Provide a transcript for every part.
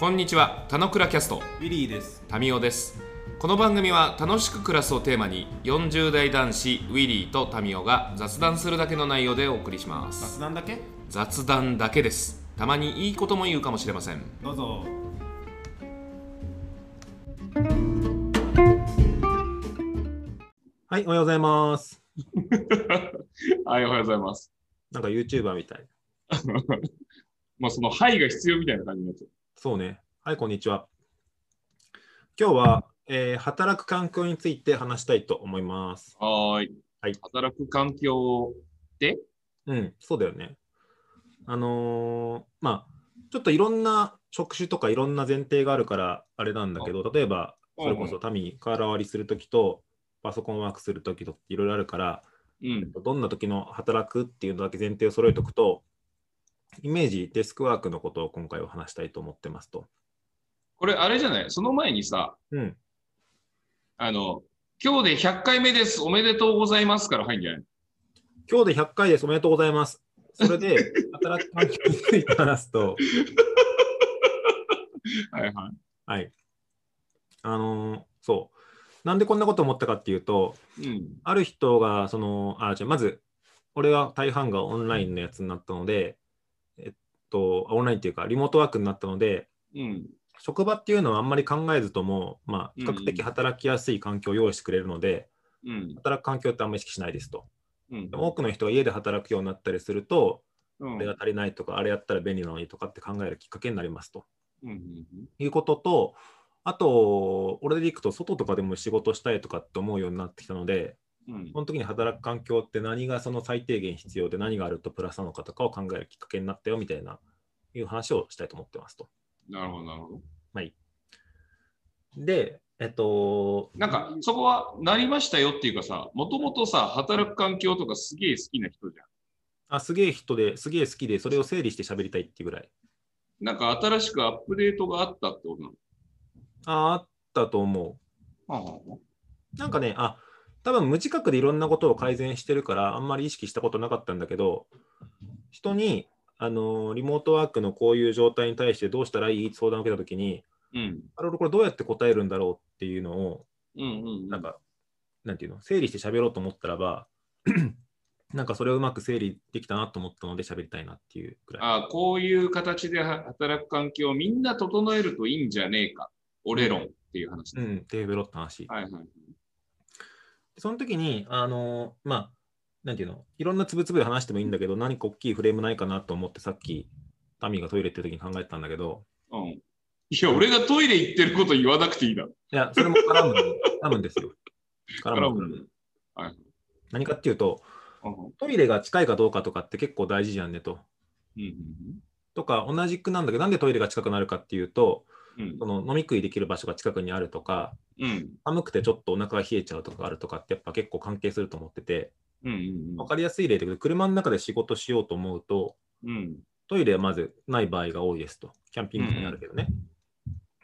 こんにちは、たのくらキャスト、ウィリーです。タミオです。この番組は楽しく暮らすをテーマに、40代男子ウィリーとタミオが雑談するだけの内容でお送りします。雑談だけ？雑談だけです。たまにいいことも言うかもしれません。どうぞ。はい、おはようございます。はい、おはようございます。なんか YouTuber みたい。まあ、その、はいが必要みたいな感じになっちゃう。そうね。はい、こんにちは。今日は、えー働く環境について話したいと思います。はーい。はい働く環境で、うん、そうだよね。あのーまあ、ちょっといろんな職種とかいろんな前提があるからあれなんだけど、例えば、それこそ民に体割りするときと、パソコンワークするときといろいろあるから、うん。どんな時の働くっていうのだけ前提を揃えておくと、イメージ、デスクワークのことを今回は話したいと思ってますと。これ、あれじゃない？その前にさ、うん。あの、今日で100回目です。おめでとうございますから入んじゃない？今日で100回です。おめでとうございます。それで、働く環境について話すと、はいはい。はい。あのーそう。なんでこんなこと思ったかっていうと、うん。ある人が、その、あ、じゃまず、俺は大半がオンラインのやつになったので、と、オンラインっていうか、リモートワークになったので、うん。職場っていうのはあんまり考えずとも、まあ、比較的働きやすい環境を用意してくれるので、うん。働く環境ってあんまり意識しないですと。うん多くの人が家で働くようになったりすると、うん。あれが足りないとか、あれやったら便利なのにとかって考えるきっかけになりますとうん。いうことと、あと、俺でいくと、外とかでも仕事したいとかって思うようになってきたので、うん。その時に働く環境って何がその最低限必要で何があるとプラスなのかとかを考えるきっかけになったよみたいな、いう話をしたいと思ってますと。なるほど、なるほど。はい。で、えっと、なんか、そこはなりましたよっていうかさ、もともとさ、働く環境とかすげえ好きな人じゃん。あ、すげえ人で、すげえ好きで、それを整理して喋りたいっていうぐらい。なんか新しくアップデートがあったってことなの？ああったと思はあ。なんかね、あ、多分無自覚でいろんなことを改善してるから、あんまり意識したことなかったんだけど、人に、あのーリモートワークのこういう状態に対してどうしたらいい？相談を受けたときに、うん。あれ、これどうやって答えるんだろうっていうのを、うんうんうん。なんか、なんていうの、整理して喋ろうと思ったらば、なんかそれをうまく整理できたなと思ったので喋りたいなっていうくらい。あこういう形では働く環境をみんな整えるといいんじゃねえか。俺論っていう話だ。うん、テーブルって話。はいはい。その時に、あのまあ、なんていうの、いろんなつぶつぶで話してもいいんだけど、何か大きいフレームないかなと思って、さっき、タミがトイレ行ってる時に考えてたんだけど、うん。いや、俺がトイレ行ってること言わなくていいだろ。いや、それも絡む、絡むんですよ。絡絡むむ絡む。はい。何かっていうと、うんトイレが近いかどうかとかって結構大事じゃんねと。うんとか、同じくなんだけど、なんでトイレが近くなるかっていうと、うんその飲み食いできる場所が近くにあるとか、うん寒くてちょっとお腹が冷えちゃうとかあるとかってやっぱ結構関係すると思ってて、うんうん分かりやすい例で車の中で仕事しようと思うと、うんトイレはまずない場合が多いですと。キャンピングカーにあるけどね。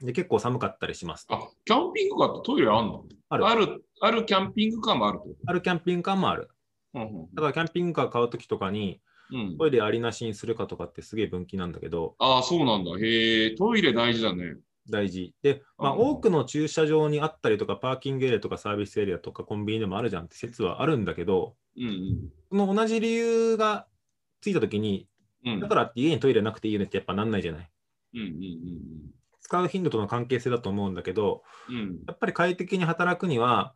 で、結構寒かったりしますと。あ、キャンピングカーってトイレあんの？あるある、あるキャンピングカーもあるあるキャンピングカーもある。とうんだからキャンピングカー買うときとかに、うんうん。トイレありなしにするかとかってすげえ分岐なんだけど、ああ、そうなんだ。へえ、トイレ大事だね。大事。で、まあ、うん多くの駐車場にあったりとか、パーキングエリアとかサービスエリアとかコンビニでもあるじゃんって説はあるんだけど、うんその同じ理由がついたときに、うん。うんだからって家にトイレなくていいよねってやっぱなんないじゃない？うんうん使う頻度との関係性だと思うんだけど、うんうん。やっぱり快適に働くには、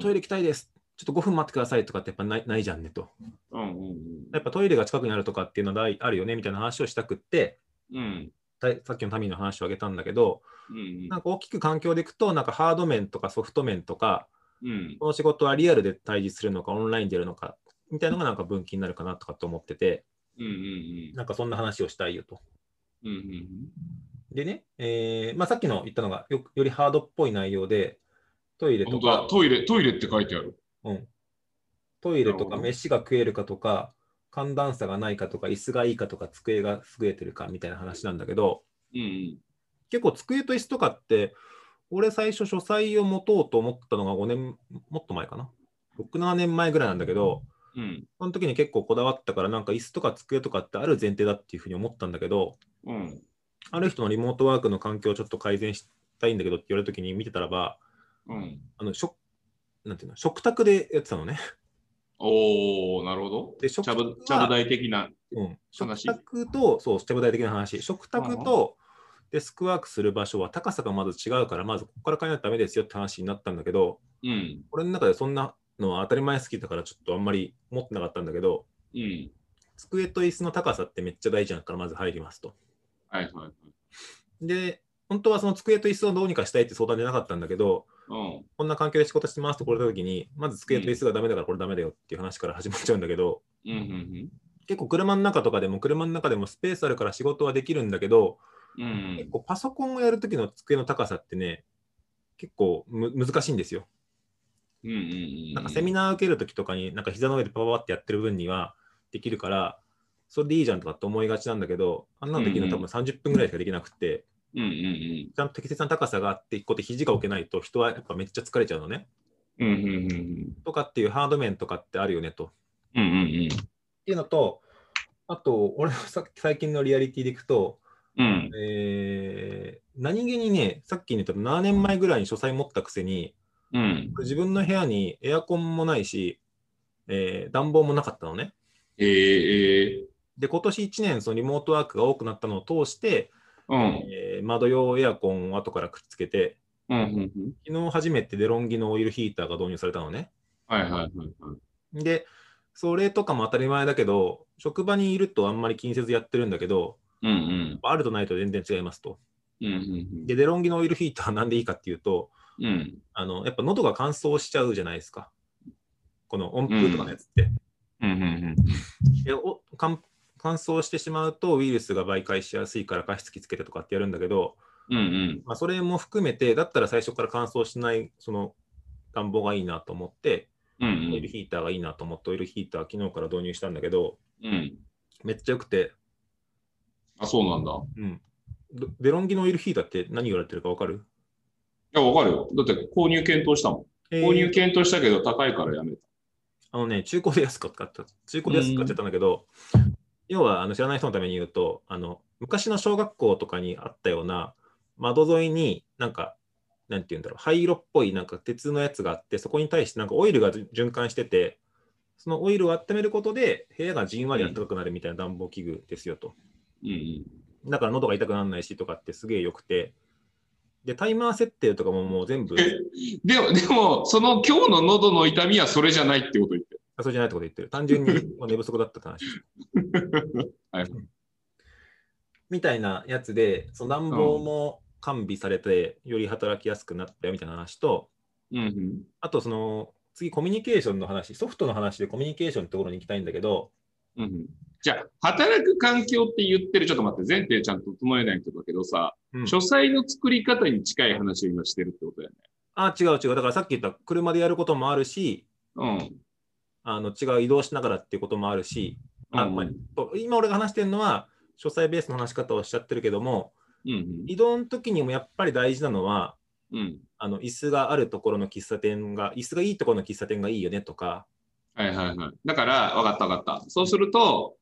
トイレ行きたいです。ちょっと5分待ってくださいとかってやっぱないないじゃんねと。うんうんやっぱトイレが近くにあるとかっていうのは大あるよねみたいな話をしたくって、うん。たさっきのタミーの話を挙げたんだけど、うんなんか大きく環境でいくと、なんかハード面とかソフト面とか、うん。この仕事はリアルで対峙するのか、オンラインでやるのか、みたいなのがなんか分岐になるかなとかと思ってて、うんうんなんかそんな話をしたいよと。うん。うんうんでね、えーまあ、さっきの言ったのがよよりハードっぽい内容で、トイレうん。とか、トイレ、トイレって書いてある。うん、トイレとか飯が食えるかとか、寒暖差がないかとか、椅子がいいかとか、机が優れてるかみたいな話なんだけど、うんうん。結構机と椅子とかって、俺最初書斎を持とうと思ったのが5年、もっと前かな？6、7年前ぐらいなんだけど、うん。その時に結構こだわったから、なんか椅子とか机とかってある前提だっていうふうに思ったんだけど、うん。ある人のリモートワークの環境をちょっと改善したいんだけどって言われたときに見てたらば、うん。あの食なんていうの？食卓でやってたのね。おー、なるほど。でちゃ食卓はぶちゃぶ台的な。うん、食話卓と、そう、ステム台的な話、食卓とデスクワークする場所は高さがまず違うから、まずここから変えないとダメですよって話になったんだけど、うん。俺の中でそんなのは当たり前好きだから、ちょっとあんまり思ってなかったんだけど、うん。机と椅子の高さってめっちゃ大事だから、まず入りますと。はいはいはい。で、本当はその机と椅子をどうにかしたいって相談じゃなかったんだけど、うん。こんな環境で仕事してますとこれたときに、まず机と椅子がダメだからこれダメだよっていう話から始まっちゃうんだけど、うんうん結構車の中とかでも車の中でもスペースあるから仕事はできるんだけど、結構パソコンをやるときの机の高さってね、結構む難しいんですよ。うんうんうん。なんかセミナー受けるときとかに、なんか膝の上でパパパってやってる分にはできるから、それでいいじゃんとかって思いがちなんだけど、あんなのできるの多分30分ぐらいしかできなくて、うんうんうん。ちゃんと適切な高さがあって、こうやって肘が置けないと人はやっぱめっちゃ疲れちゃうのね。うんうんうんとかっていうハード面とかってあるよねと。うん。うんうんっていうのと、あと、俺のさ最近のリアリティでいくと、うん。うん。えー何気にね、さっき言った7年前ぐらいに書斎持ったくせに、うん。自分の部屋にエアコンもないし、えー暖房もなかったのね。えー、えで、今年1年、そのリモートワークが多くなったのを通して、ー。うん。えー窓用エアコンを後からくっつけて、うんうんうん。昨日初めてデロンギのオイルヒーターが導入されたのね。はいはいはいはい。で、それとかも当たり前だけど、職場にいるとあんまり気にせずやってるんだけど、うんうん。あるとないと全然違いますと。うんうんで、デロンギのオイルヒーターなんでいいかっていうと、うん。うん。あのやっぱ喉が乾燥しちゃうじゃないですか。この温風とかのやつって。うんうんでお乾乾燥してしまうとウイルスが媒介しやすいから加湿器つけてとかってやるんだけど、うん。うんまあ、それも含めて、だったら最初から乾燥しないその暖房がいいなと思って、うん。うんオイルヒーターがいいなと思って、オイルヒーター昨日から導入したんだけど、うん。めっちゃ良くて、あ、そうなんだ。うん、デデロンギのオイルヒーターって何言われてるか分かる、いや、わかるよ。だって購入検討したもん。購入検討したけど高いからやめた。あのね、中古で安く買った。中古で安く買っちゃったんだけど、要はあの知らない人のために言うとあの、昔の小学校とかにあったような窓沿いになんか、なんて言うんだろう、灰色っぽいなんか鉄のやつがあって、そこに対してなんかオイルが循環してて、そのオイルを温めることで部屋がじんわり暖かくなるみたいな暖房器具ですよと。うんうん。だから喉が痛くならないしとかってすげえ良くて、で、タイマー設定とかももう全部、えでも、でも、その今日の喉の痛みはそれじゃないってこと言ってそうじゃないってこと言ってる。単純にまあ寝不足だったって話。はい。みたいなやつで、その暖房も完備されて、より働きやすくなったよみたいな話と、うんうん。あとその、次コミュニケーションの話、ソフトの話でコミュニケーションってところに行きたいんだけど、うんうんじゃあ、働く環境って言ってる、ちょっと待って、前提ちゃんと整えないとだけどさ、うん書斎の作り方に近い話を今してるってことだよね。あ、違う違う。だからさっき言った車でやることもあるし、うん。あの違う移動しながらっていうこともあるし、あうんまあと今俺が話してるのは、書斎ベースの話し方をしちゃってるけども、うん移動の時にもやっぱり大事なのは、うん。うん。あの椅子があるところの喫茶店が、椅子がいいところの喫茶店がいいよねとか、はいはいはい。だから、わかったわかった。そうすると、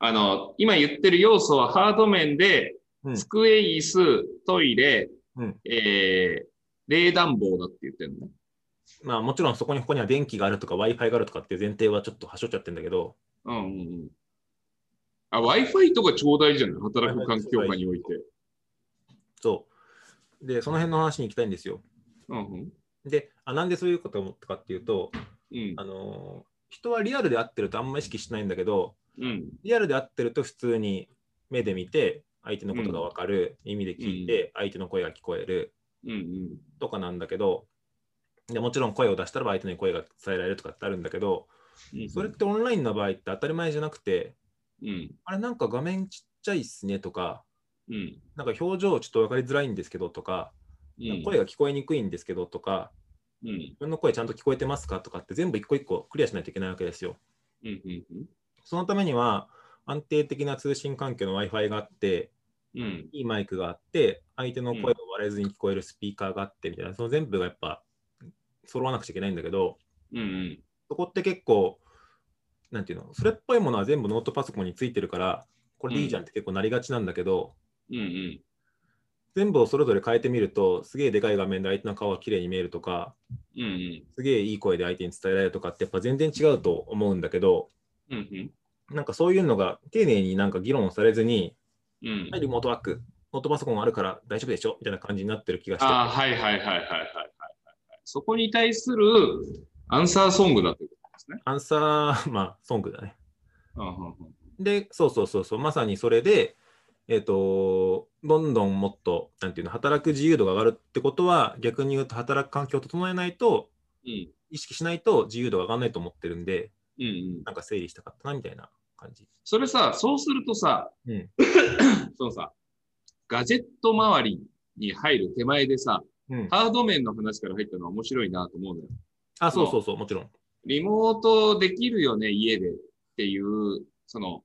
あの、今言ってる要素はハード面で、うん机、椅子、トイレ、うんえー、冷暖房だって言ってるのね。まあもちろんそこにここには電気があるとか Wi-Fi があるとかっていう前提はちょっとはしょっちゃってるんだけど、うんうんうん。あ、Wi-Fi とかちょうだいじゃない？働く環境下において。そう。で、その辺の話に行きたいんですよ。うんうん。で、あなんでそういうことを思ったかっていうと、うんあのー人はリアルで会ってるとあんま意識しないんだけど、うん。リアルで会ってると普通に目で見て、相手のことが分かる、耳で聞いて、相手の声が聞こえるうんうん。とかなんだけど、でもちろん声を出したら相手の声が伝えられるとかってあるんだけど、うんそれってオンラインの場合って当たり前じゃなくて、うん。あれなんか画面ちっちゃいっすねとか、うん。なんか表情ちょっと分かりづらいんですけどとか、うん。声が聞こえにくいんですけどとか、うん。自分の声ちゃんと聞こえてますかとかって全部一個一個クリアしないといけないわけですよ。うん。うん。そのためには安定的な通信環境の Wi-Fi があって、うん。いいマイクがあって、相手の声を割れずに聞こえるスピーカーがあってみたいな、その全部がやっぱ揃わなくちゃいけないんだけど、うん。うん。そこって結構、なんていうの、それっぽいものは全部ノートパソコンについてるから、これでいいじゃんって結構なりがちなんだけど、うん。全部をそれぞれ変えてみると、すげえでかい画面で相手の顔が綺麗に見えるとか、うんうん。すげえいい声で相手に伝えられるとかって、やっぱ全然違うと思うんだけど、うんなんかそういうのが丁寧になんか議論されずに、うん。うんはい、リモートワーク、ノートパソコンあるから大丈夫でしょみたいな感じになってる気がして。はいはいはいはいはい。そこに対するアンサーソングだということですね。アンサー、まあ、ソングだね。うんうんうんで、そうそうそうそう、まさにそれで、えっ、と、どんどんもっと、なんていうの、働く自由度が上がるってことは、逆に言うと、働く環境を整えないと、うん意識しないと自由度が上がらないと思ってるんで、うんうん。なんか整理したかったな、みたいな感じ。それさ、そうするとさ、うん そのさ、ガジェット周りに入る手前でさ、うん、ハード面の話から入ったのは面白いなと思うのよ。あ、そうそうそう、もちろん。リモートできるよね、家でっていう、その、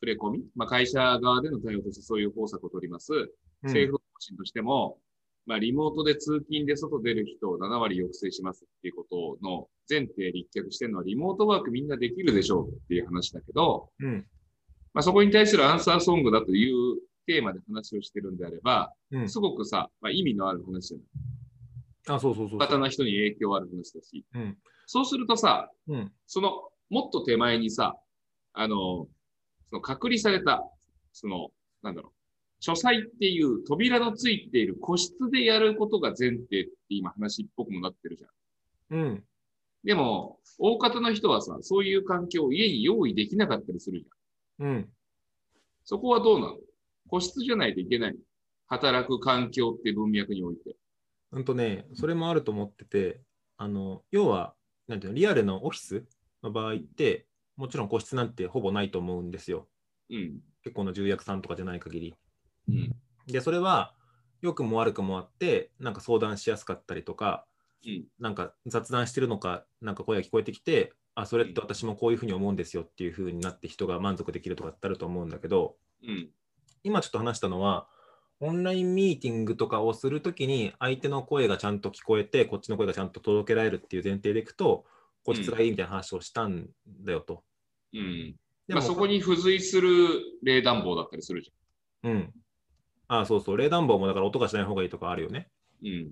触れ込み、まあ、会社側での対応としてそういう方策を取ります。うん政府方針としても、まあ、リモートで通勤で外出る人を7割抑制しますっていうことの前提立脚してるのは、リモートワークみんなできるでしょうっていう話だけど、うん。まあ、そこに対するアンサーソングだというテーマで話をしてるんであれば、うん。すごくさ、まあ、意味のある話じゃない。あ、そうそうそう方そう。な人に影響ある話だし、うん。そうするとさ、うん。その、もっと手前にさ、あの、その隔離された、その、なんだろう、書斎っていう扉のついている個室でやることが前提って今話っぽくもなってるじゃん。うん。でも、大方の人はさ、そういう環境を家に用意できなかったりするじゃん。うん。そこはどうなの？個室じゃないといけないの働く環境って文脈において。うんとね、それもあると思ってて、あの、要は、なんていうの、リアルのオフィスの場合って、もちろん個室なんてほぼないと思うんですよ。うん。結構な重役さんとかじゃない限り。うん。で、それは、良くも悪くもあって、なんか相談しやすかったりとか、うん。なんか雑談してるのか、なんか声が聞こえてきて、あ、それって私もこういうふうに思うんですよっていうふうになって人が満足できるとかってあると思うんだけど、うん。今ちょっと話したのは、オンラインミーティングとかをするときに相手の声がちゃんと聞こえて、こっちの声がちゃんと届けられるっていう前提でいくと、個室がいいみたいな話をしたんだよと。うん。でもまあ、そこに付随する冷暖房だったりするじうん。ああ、そうそう。冷暖房もだから音がしない方がいいとかあるよね。ゃん。うん。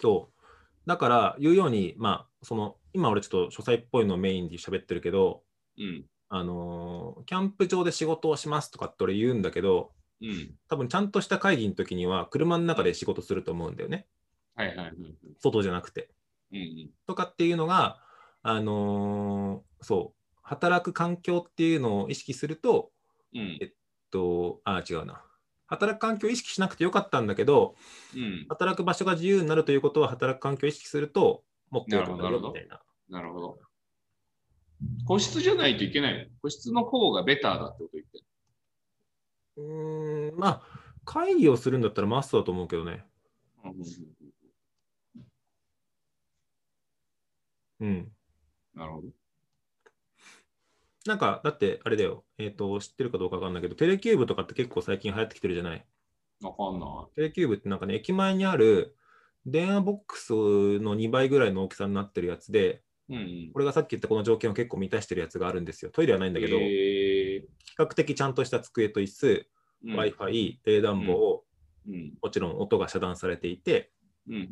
そう。だから、言うように、まあ、その、今俺ちょっと書斎っぽいのをメインで喋ってるけど、うん。あのーキャンプ場で仕事をしますとかって俺言うんだけど、うん。多分ちゃんとした会議の時には車の中で仕事すると思うんだよね。はいはい。外じゃなくて。うんうん。とかっていうのが、あのーそう、働く環境っていうのを意識すると、うん。とあ、違うな。働く環境を意識しなくてよかったんだけど、うん。働く場所が自由になるということは、働く環境を意識すると、もっと良くなるみたいな。なるほど。個室じゃないといけないの個室の方がベターだってこと言ってる。うーん、まあ、会議をするんだったらマストだと思うけどね。うん。なるほど。なんか、だって、あれだよ、えっ、と、知ってるかどうかわかんないけど、テレキューブとかって結構最近流行ってきてるじゃない？わかんなテレキューブってなんかね、駅前にある電話ボックスの2倍ぐらいの大きさになってるやつで、い。うんうん。俺がさっき言ったこの条件を結構満たしてるやつがあるんですよ。トイレはないんだけど、比え較的ちゃんとした机と椅子、ー、うん Wi-Fi、冷暖房、うん。もちろん音が遮断されていて、うんうん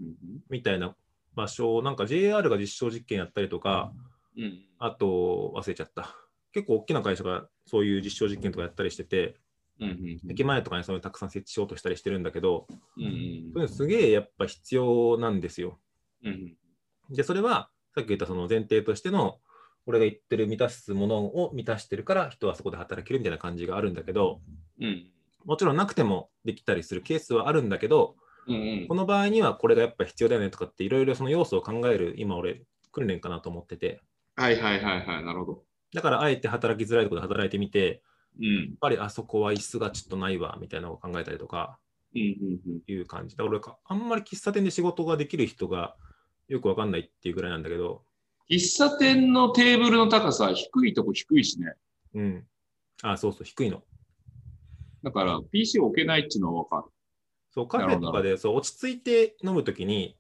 みたいな場所を、なんか JR が実証実験やったりとか、うん。うん。あと忘れちゃった。結構大きな会社がそういう実証実験とかやったりしてて、うんうん駅前とかにそういうのたくさん設置しようとしたりしてるんだけど、うんうんすげえやっぱ必要なんですよ。うんで、それはさっき言ったその前提としての、俺が言ってる満たすものを満たしてるから人はそこで働けるみたいな感じがあるんだけど、うんもちろんなくてもできたりするケースはあるんだけど、うんうんこの場合にはこれがやっぱ必要だよねとかっていろいろその要素を考える今俺訓練かなと思ってて、はいはいはいはい。なるほど。だからあえて働きづらいところで働いてみて、うん。やっぱりあそこは椅子がちょっとないわみたいなのを考えたりとかうんうんうん。いう感じ。だから俺かあんまり喫茶店で仕事ができる人がよくわかんないっていうぐらいなんだけど、喫茶店のテーブルの高さ低いとこ低いしね。うん。あ、そうそう、低いの。だから PC 置けないっていうのはわかそう、カフェとかでそう落ち着いて飲むときに、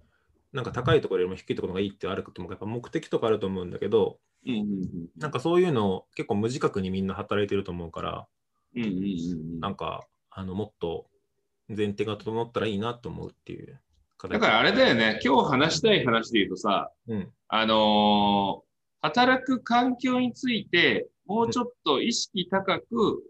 なんか高いところよりも低いところがいいってあることもやっぱ目的とかあると思うんだけど、る。うんうんうん。なんかそういうのを結構無自覚にみんな働いてると思うから、うんうんうんうん。なんかあのもっと前提が整ったらいいなと思うっていう形だからあれだよね、今日話したい話で言うとさ、うん。あのー働く環境について、もうちょっと意識高く、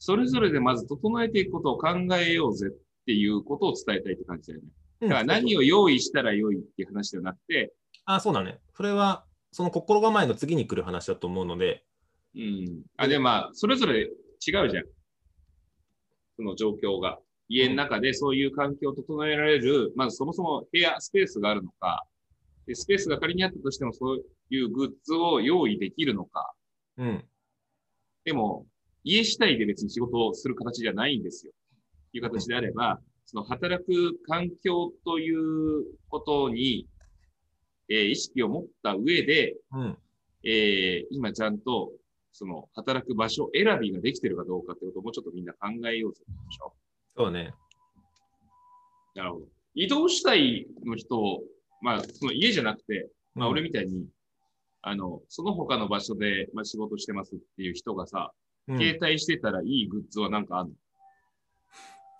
それぞれでまず整えていくことを考えようぜっていうことを伝えたいって感じだよね。だから何を用意したらよいっていう話ではなくて、あ、そうだね。それは、その心構えの次に来る話だと思うので、うん。あ、で、まあ、それぞれ違うじゃん。その状況が。家の中でそういう環境を整えられる、まずそもそも部屋、スペースがあるのか、でスペースが仮にあったとしてもそういうグッズを用意できるのか。うん。でも、家主体で別に仕事をする形じゃないんですよ。という形であれば、その働く環境ということに、えー意識を持った上で、うん。えー今ちゃんと、その働く場所選びができてるかどうかってことをもうちょっとみんな考えようぜでしょ。そうだね。なるほど。移動主体の人、まあ、その家じゃなくて、まあ、うん俺みたいに、あの、その他の場所で、まあ、仕事してますっていう人がさ、うん携帯してたらいいグッズはなんかあるの？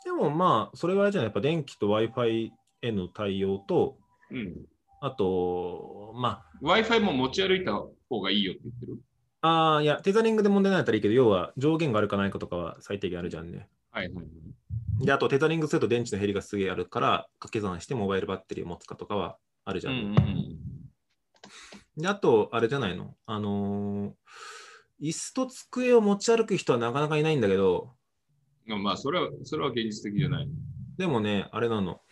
でもまあ、それはじゃない、やっぱ電気と Wi-Fi への対応と、うん。あと、ま Wi-Fi も持ち歩いた方がいいよって言ってる？あ、あーいや、テザリングで問題ないったらいいけど、要は上限があるかないかとかは最低限あるじゃんね。はいはいはい。で、あとテザリングすると電池の減りがすげえあるから、掛け算してモバイルバッテリーを持つかとかはあるじゃん、ねで、あと、あれじゃないの？あのー椅子と机を持ち歩く人はなかなかいないんだけど、うん。まあ、それは、それは現実的じゃない。でもね、あれなの。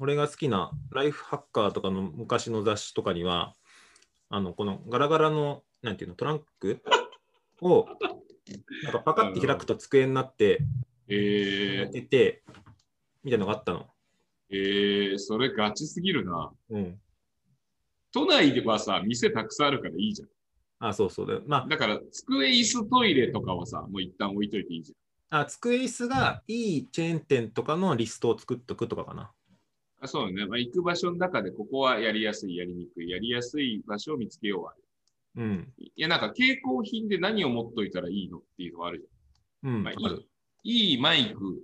俺が好きなライフハッカーとかの昔の雑誌とかには、あの、このガラガラの、なんていうの、トランク？を、なんかパカって開くと机になって、えー、出て、みたいなのがあったの。えー、それガチすぎるな。うん。都内ではさ、店たくさんあるからいいじゃん。あ、そうそうだ。まだから、机、椅子、トイレとかはさ、もう一旦置いといていいじあ、あ机椅子がいいチェーン店とかのリストを作っとくとかかな。ゃん。あそうね。まあ、行く場所の中で、ここはやりやすい、やりにくい、やりやすい場所を見つけようは。うん。いや、なんか、携行品で何を持っといたらいいのっていうのがあるじうん。ゃん。まあ、いい、いいマイク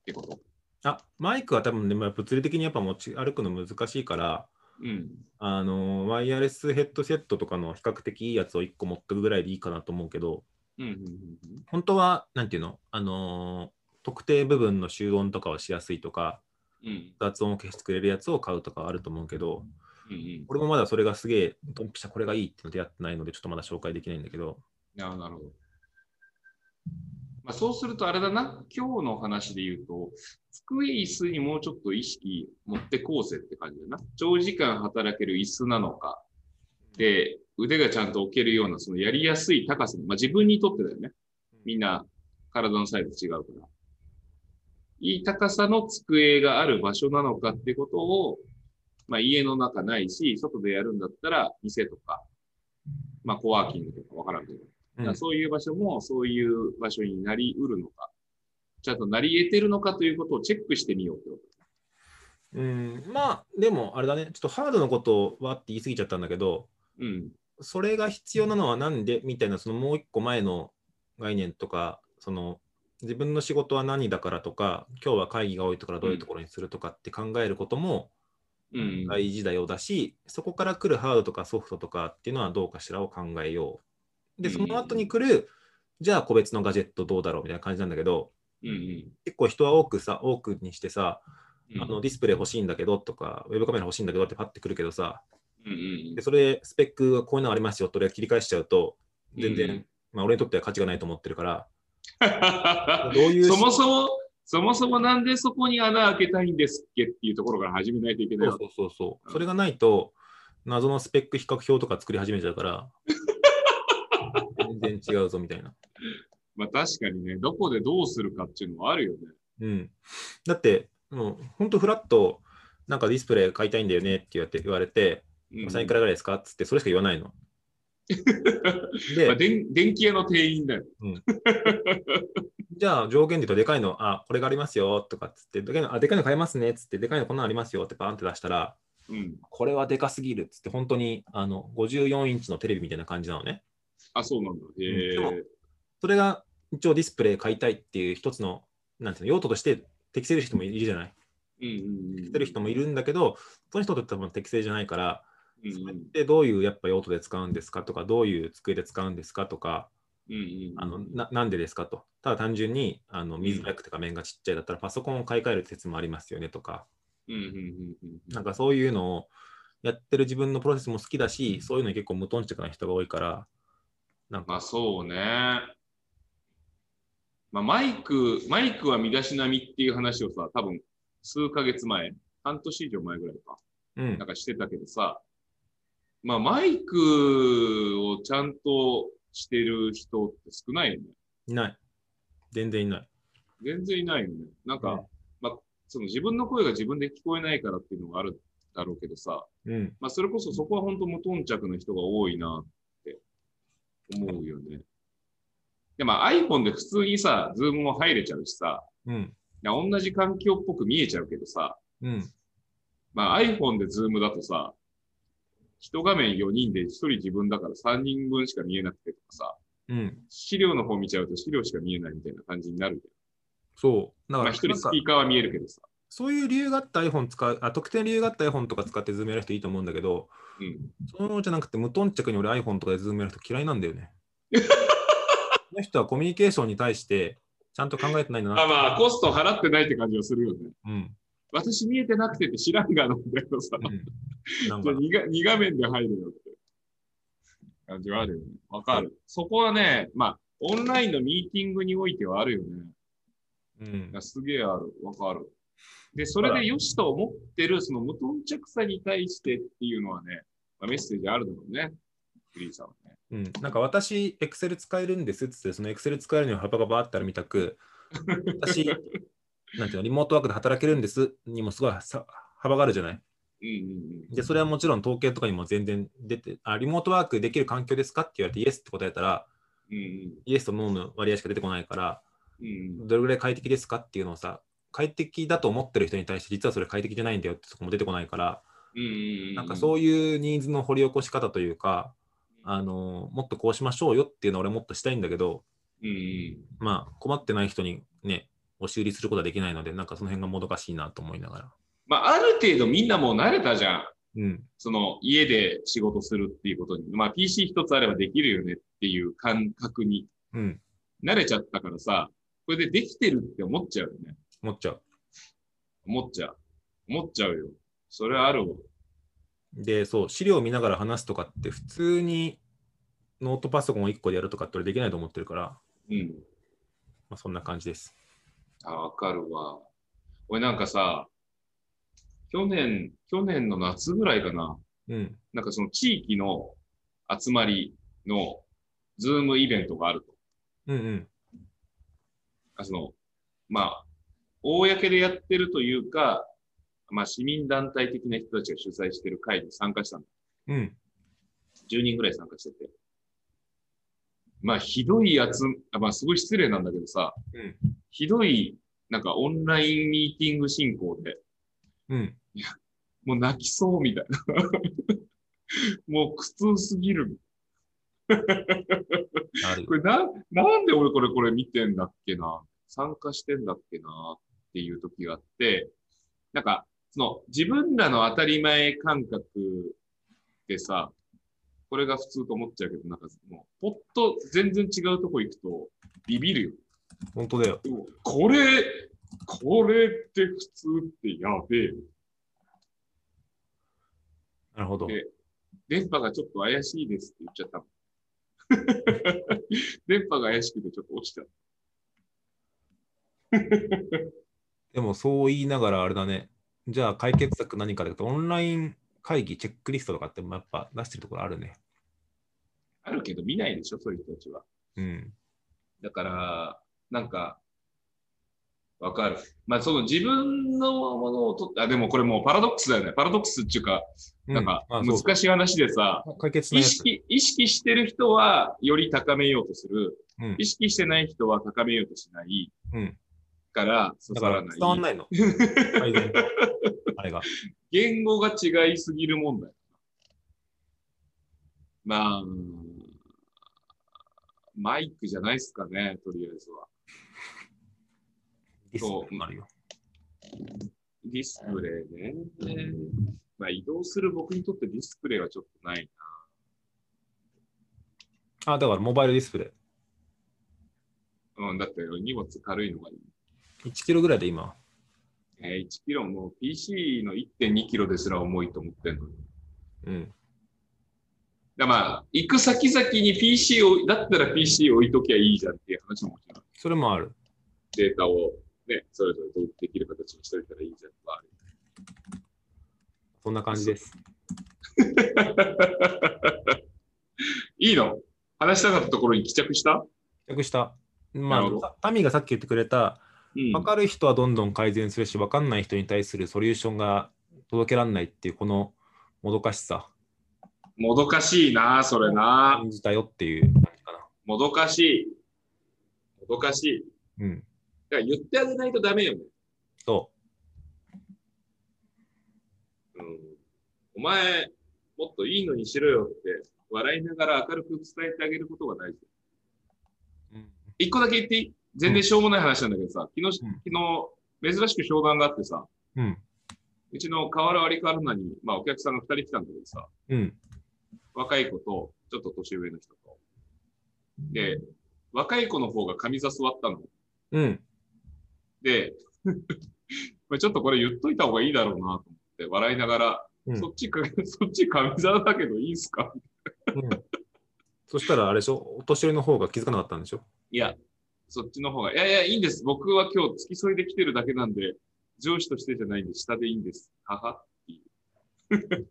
ってこと？あ、マイクは多分ね、まあ物理的にやっぱ持ち歩くの難しいから、うん。あの、ワイヤレスヘッドセットとかの比較的いいやつを1個持ってくぐらいでいいかなと思うけど、うん。うん。本当は、なんていうの？あのー特定部分の集音とかはしやすいとか、うん。うん。雑音を消してくれるやつを買うとかはあると思うけど、うん。うん。俺もまだそれがすげえ、ドンピシャこれがいいっての出会ってないので、ちょっとまだ紹介できないんだけど、ななるほど。まあ、そうするとあれだな、今日の話で言うと、机椅子にもうちょっと意識持ってこうぜって感じだな。長時間働ける椅子なのか、で、腕がちゃんと置けるような、そのやりやすい高さの、まあ、自分にとってだよね。みんな体のサイズ違うから。いい高さの机がある場所なのかってことを、まあ、家の中ないし、外でやるんだったら、店とか、まあ、コワーキングとかわからんけど、だからそういう場所もそういう場所になりうるのか、ちゃんとなり得てるのかということをチェックしてみようってこうん、まあ、でもあれだね、ちょっとハードのことをわって言い過ぎちゃったんだけど、と。うん。それが必要なのはなんでみたいな、そのもう一個前の概念とか、その自分の仕事は何だからとか、今日は会議が多いからどういうところにするとかって考えることもうん。大事だよだし、そこから来るハードとかソフトとかっていうのはどうかしらを考えよう。で、うんその後に来る、じゃあ個別のガジェットどうだろうみたいな感じなんだけど、うんうん。結構人は多くさ、多くにしてさ、うん。あのディスプレイ欲しいんだけどとか、ウェブカメラ欲しいんだけどってパッてくるけどさ、うんうんでそれスペックがこういうのありますよと俺が切り返しちゃうと、全然、うん。まあ、俺にとっては価値がないと思ってるから、どういうそもそも、そもそもなんでそこに穴開けたいんですっけっていうところから始めないといけない。そうそうそうそう、それがないと、謎のスペック比較表とか作り始めちゃうから、全然違うぞみたいな。まあ確かにね、どこでどうするかっていうのはあるよね。うん、だって、もう本当フラット、なんかディスプレイ買いたいんだよねって言われて、言われてうん3いくらぐらいですかっつって、それしか言わないの。ま で、あ、電電気屋の店員だよ。じゃあ上限で言うとでかいの、あ、これがありますよとかっつって、でかいの、あ、でかいの買えますねっつって、でかいのこんなのありますよってバーンって出したら、うん。これはでかすぎるっつって、本当にあの54インチのテレビみたいな感じなのね。あ、そうなんだ。へえでもそれが一応ディスプレイ買いたいっていう一つの、なんていうの、用途として適正る人もいるじゃない？うんうんうん。適正る人もいるんだけど、その人と多分適正じゃないから、うんそれってどういうやっぱ用途で使うんですかとか、どういう机で使うんですかとか、うんうん。あのななんでですかと。ただ単純にあの見づらくて画面がちっちゃいだったらパソコンを買い替える説もありますよねとか、うんうんうんうん。なんかそういうのをやってる自分のプロセスも好きだし、そういうのに結構無頓着な人が多いから、なんか、まあそうね。まあマイク、マイクは身だしなみっていう話をさ、多分数ヶ月前、半年以上前ぐらいか、うんなん、かしてたけどさ、まあマイクをちゃんとしてる人って少ないよね。いない。全然いない。全然いないよね。なんか、うんまあ、その自分の声が自分で聞こえないからっていうのがあるだろうけどさ、うん、まあそれこそそこは本当無頓着な人が多いなって思うよね。でも iPhone で普通にさ、ズームも入れちゃうしさ、うん、同じ環境っぽく見えちゃうけどさ、うん、まあ iPhone でズームだとさ、一画面4人で1人自分だから3人分しか見えなくてとかさ、うん。資料の方見ちゃうと資料しか見えないみたいな感じになるけそう。だど。から、まあ一人スピーカーは見えるけどさ。そういう理由があった iPhone 使う、あ、特定の理由があった iPhone とか使って Zoom やる人いいと思うんだけど、うん。そのじゃなくて無頓着に俺 iPhone とかで Zoom やる人嫌いなんだよね。この人はコミュニケーションに対してちゃんと考えてないんだな。あまあ、コスト払ってないって感じはするよね。うん。私見えてなくてって知らんがなんだけどさ、うん。なんか、2, が2画面で入るよって感じはあるよね。わかる。そこはね、まあ、オンラインのミーティングにおいてはあるよね。うん。すげえある。わかる。で、それで良しと思ってる、その無頓着さに対してっていうのはね、まあ、メッセージあるだろうね。フリーさんはね。うん、なんか私、Excel 使えるんですっつって、その Excel 使えるには幅がバーってあるみたく、私、なんていうの、リモートワークで働けるんですにもすごいさ幅があるじゃない？うんうんで、それはもちろん統計とかにも全然出て、あ、リモートワークできる環境ですかって言われて、イエスって答えたら、うん。うんイエスとノーの割合しか出てこないから、うん。うんどれぐらい快適ですかっていうのをさ、快適だと思ってる人に対して、実はそれ快適じゃないんだよってとこも出てこないから。なんかそういうニーズの掘り起こし方というか、あのもっとこうしましょうよっていうのを俺もっとしたいんだけど。まあ困ってない人にね、押し売りすることはできないので、なんかその辺がもどかしいなと思いながら。まあ、ある程度みんなもう慣れたじゃん。うん。その家で仕事するっていうことに。まあ PC 一つあればできるよねっていう感覚にうん。慣れちゃったからさ、これでできてるって思っちゃうよね。思っちゃう。思っちゃう。思っちゃうよ。それはあるわ。で、そう、資料を見ながら話すとかって、普通にノートパソコンを1個でやるとかって俺できないと思ってるから、うん。まあ、そんな感じです。あ、わかるわ。俺なんかさ、去年、去年の夏ぐらいかな。うん。なんかその地域の集まりのズームイベントがあると。うんうん。あその、まあ、公でやってるというか、まあ市民団体的な人たちが主催してる会に参加したの。うん。10人ぐらい参加してて。まあ、ひどいやつ、あまあ、すごい失礼なんだけどさ、うんひどい、なんかオンラインミーティング進行で、うん。もう泣きそうみたいな。もう苦痛すぎるこ。れな、なんで俺これこれ見てんだっけな参加してんだっけなっていう時があって、なんか、その自分らの当たり前感覚でさ、これが普通と思っちゃうけど、なんかもう、ぽっと全然違うとこ行くとビビるよ。本当だよ。これ、これって普通ってやべえ。なるほど。で電波がちょっと怪しいですって言っちゃったの。電波が怪しくてちょっと落ちた。でもそう言いながらあれだね。じゃあ解決策何かでとオンライン会議チェックリストとかってやっぱ出してるところあるね。あるけど見ないでしょ、そういう人たちは。うん。だから、なんか、わかる。まあ、その自分のものを取って、あ、でもこれもうパラドックスだよね。パラドックスっていうか、なんか難しい話でさ、解決のやつ。意識、意識してる人はより高めようとする。うん意識してない人は高めようとしない。うんから、刺さらない。伝わんないの。あれが。言語が違いすぎる問題。まあ、マイクじゃないっすかね、とりあえずは。そうクもあるよ。ディスプレイね。まあ移動する僕にとってディスプレイはちょっとないあ、だからモバイルディスプレな。うん、だって荷物軽いのがいい。イ。1キロぐらいで今。えー、1キロも PC の1.2キロですら重いと思ってんのに。うん。だまあ、行く先々に PC を、だったら PC 置いときゃいいじゃんっていう話ももちろん。それもある。データをね、それぞれできる形にしといたらいいじゃんとかある。そんな感じです。いいの？話したかったところに帰着した？着した。まあ、タミがさっき言ってくれた、うん分かる人はどんどん改善するし、分かんない人に対するソリューションが届けられないっていう、このもどかしさ、もどかしいな、それな。感じたよっていう感じかな。もどかしい。もどかしい。うん。だから言ってあげないとダメよね。そうん。お前、もっといいのにしろよって、笑いながら明るく伝えてあげることが大事。う。うん。一個だけ言っていい？全然しょうもない話なんだけどさ、昨日、うん昨日、珍しく商談があってさ、うん。うちの河原割りカルナに、まあお客さんが二人来たんだけどさ、うん。若い子と、ちょっと年上の人と。で、若い子の方が上座座ったの。うん。で、まあちょっとこれ言っといた方がいいだろうなと思って、笑いながら、うんそっちか、そっち 上座だけどいいっすか？うん。そしたらあれでしょ、お年寄りの方が気づかなかったんでしょ？いや、そっちの方が、いやいや、いいんです。僕は今日付き添いで来てるだけなんで、上司としてじゃないんで、下でいいんです。ははっていう。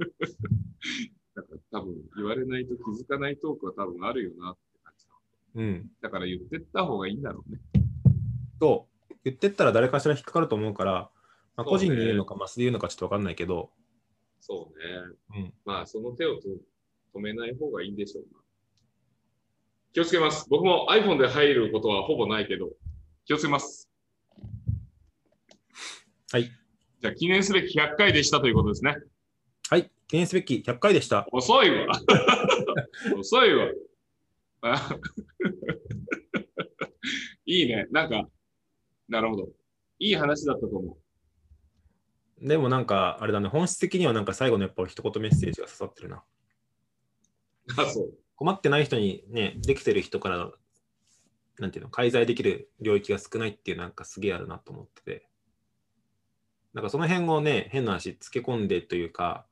だから多分言われないと気づかないトークは多分あるよなって感じ。うん。だから言ってった方がいいんだろうね。と、言ってったら誰かしら引っかかると思うから、まあ、個人に言うのか、マスで言うのかちょっと分かんないけど、そうね。うん。まあ、その手をと止めない方がいいんでしょうな。気をつけます。僕も iPhone で入ることはほぼないけど、気をつけます。はい。じゃあ、記念すべき100回でしたということですね。はい。記念すべき100回でした。遅いわ。遅いわ。あ いいね。なんか、なるほど。いい話だったと思う。でもなんか、あれだね、本質的にはなんか最後のやっぱ一言メッセージが刺さってるな。あ、そう。困ってない人にね、できてる人から、なんていうの、介在できる領域が少ないっていうなんかすげえあるなと思ってて。なんかその辺をね、変な話、つけ込んでというか、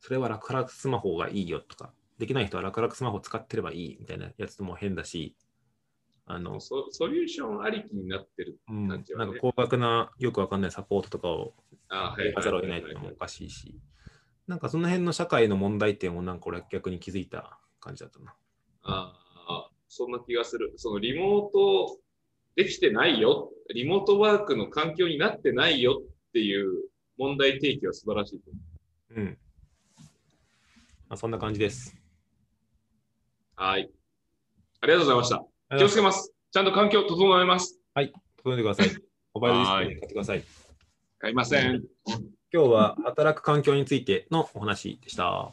それは楽々スマホがいいよとか、できない人は楽々スマホ使ってればいいみたいなやつも変だし、あの、ソソリューションありきになってるうん、なん感じはねか高額な、よくわかんないサポートとかをあやらざるを得ないっていうのもおかしいし、なんかその辺の社会の問題点をなんか俺は逆に気づいた感じだったな。ああ、そんな気がする。そのリモートできてないよ。リモートワークの環境になってないよっていう問題提起は素晴らしいと思う。うん。まあ、そんな感じです。はい。ありがとうございました。気をつけます。ちゃんと環境整えます。整えてください。モバイルディスプレイ買ってください。買いません。今日は働く環境についてのお話でした。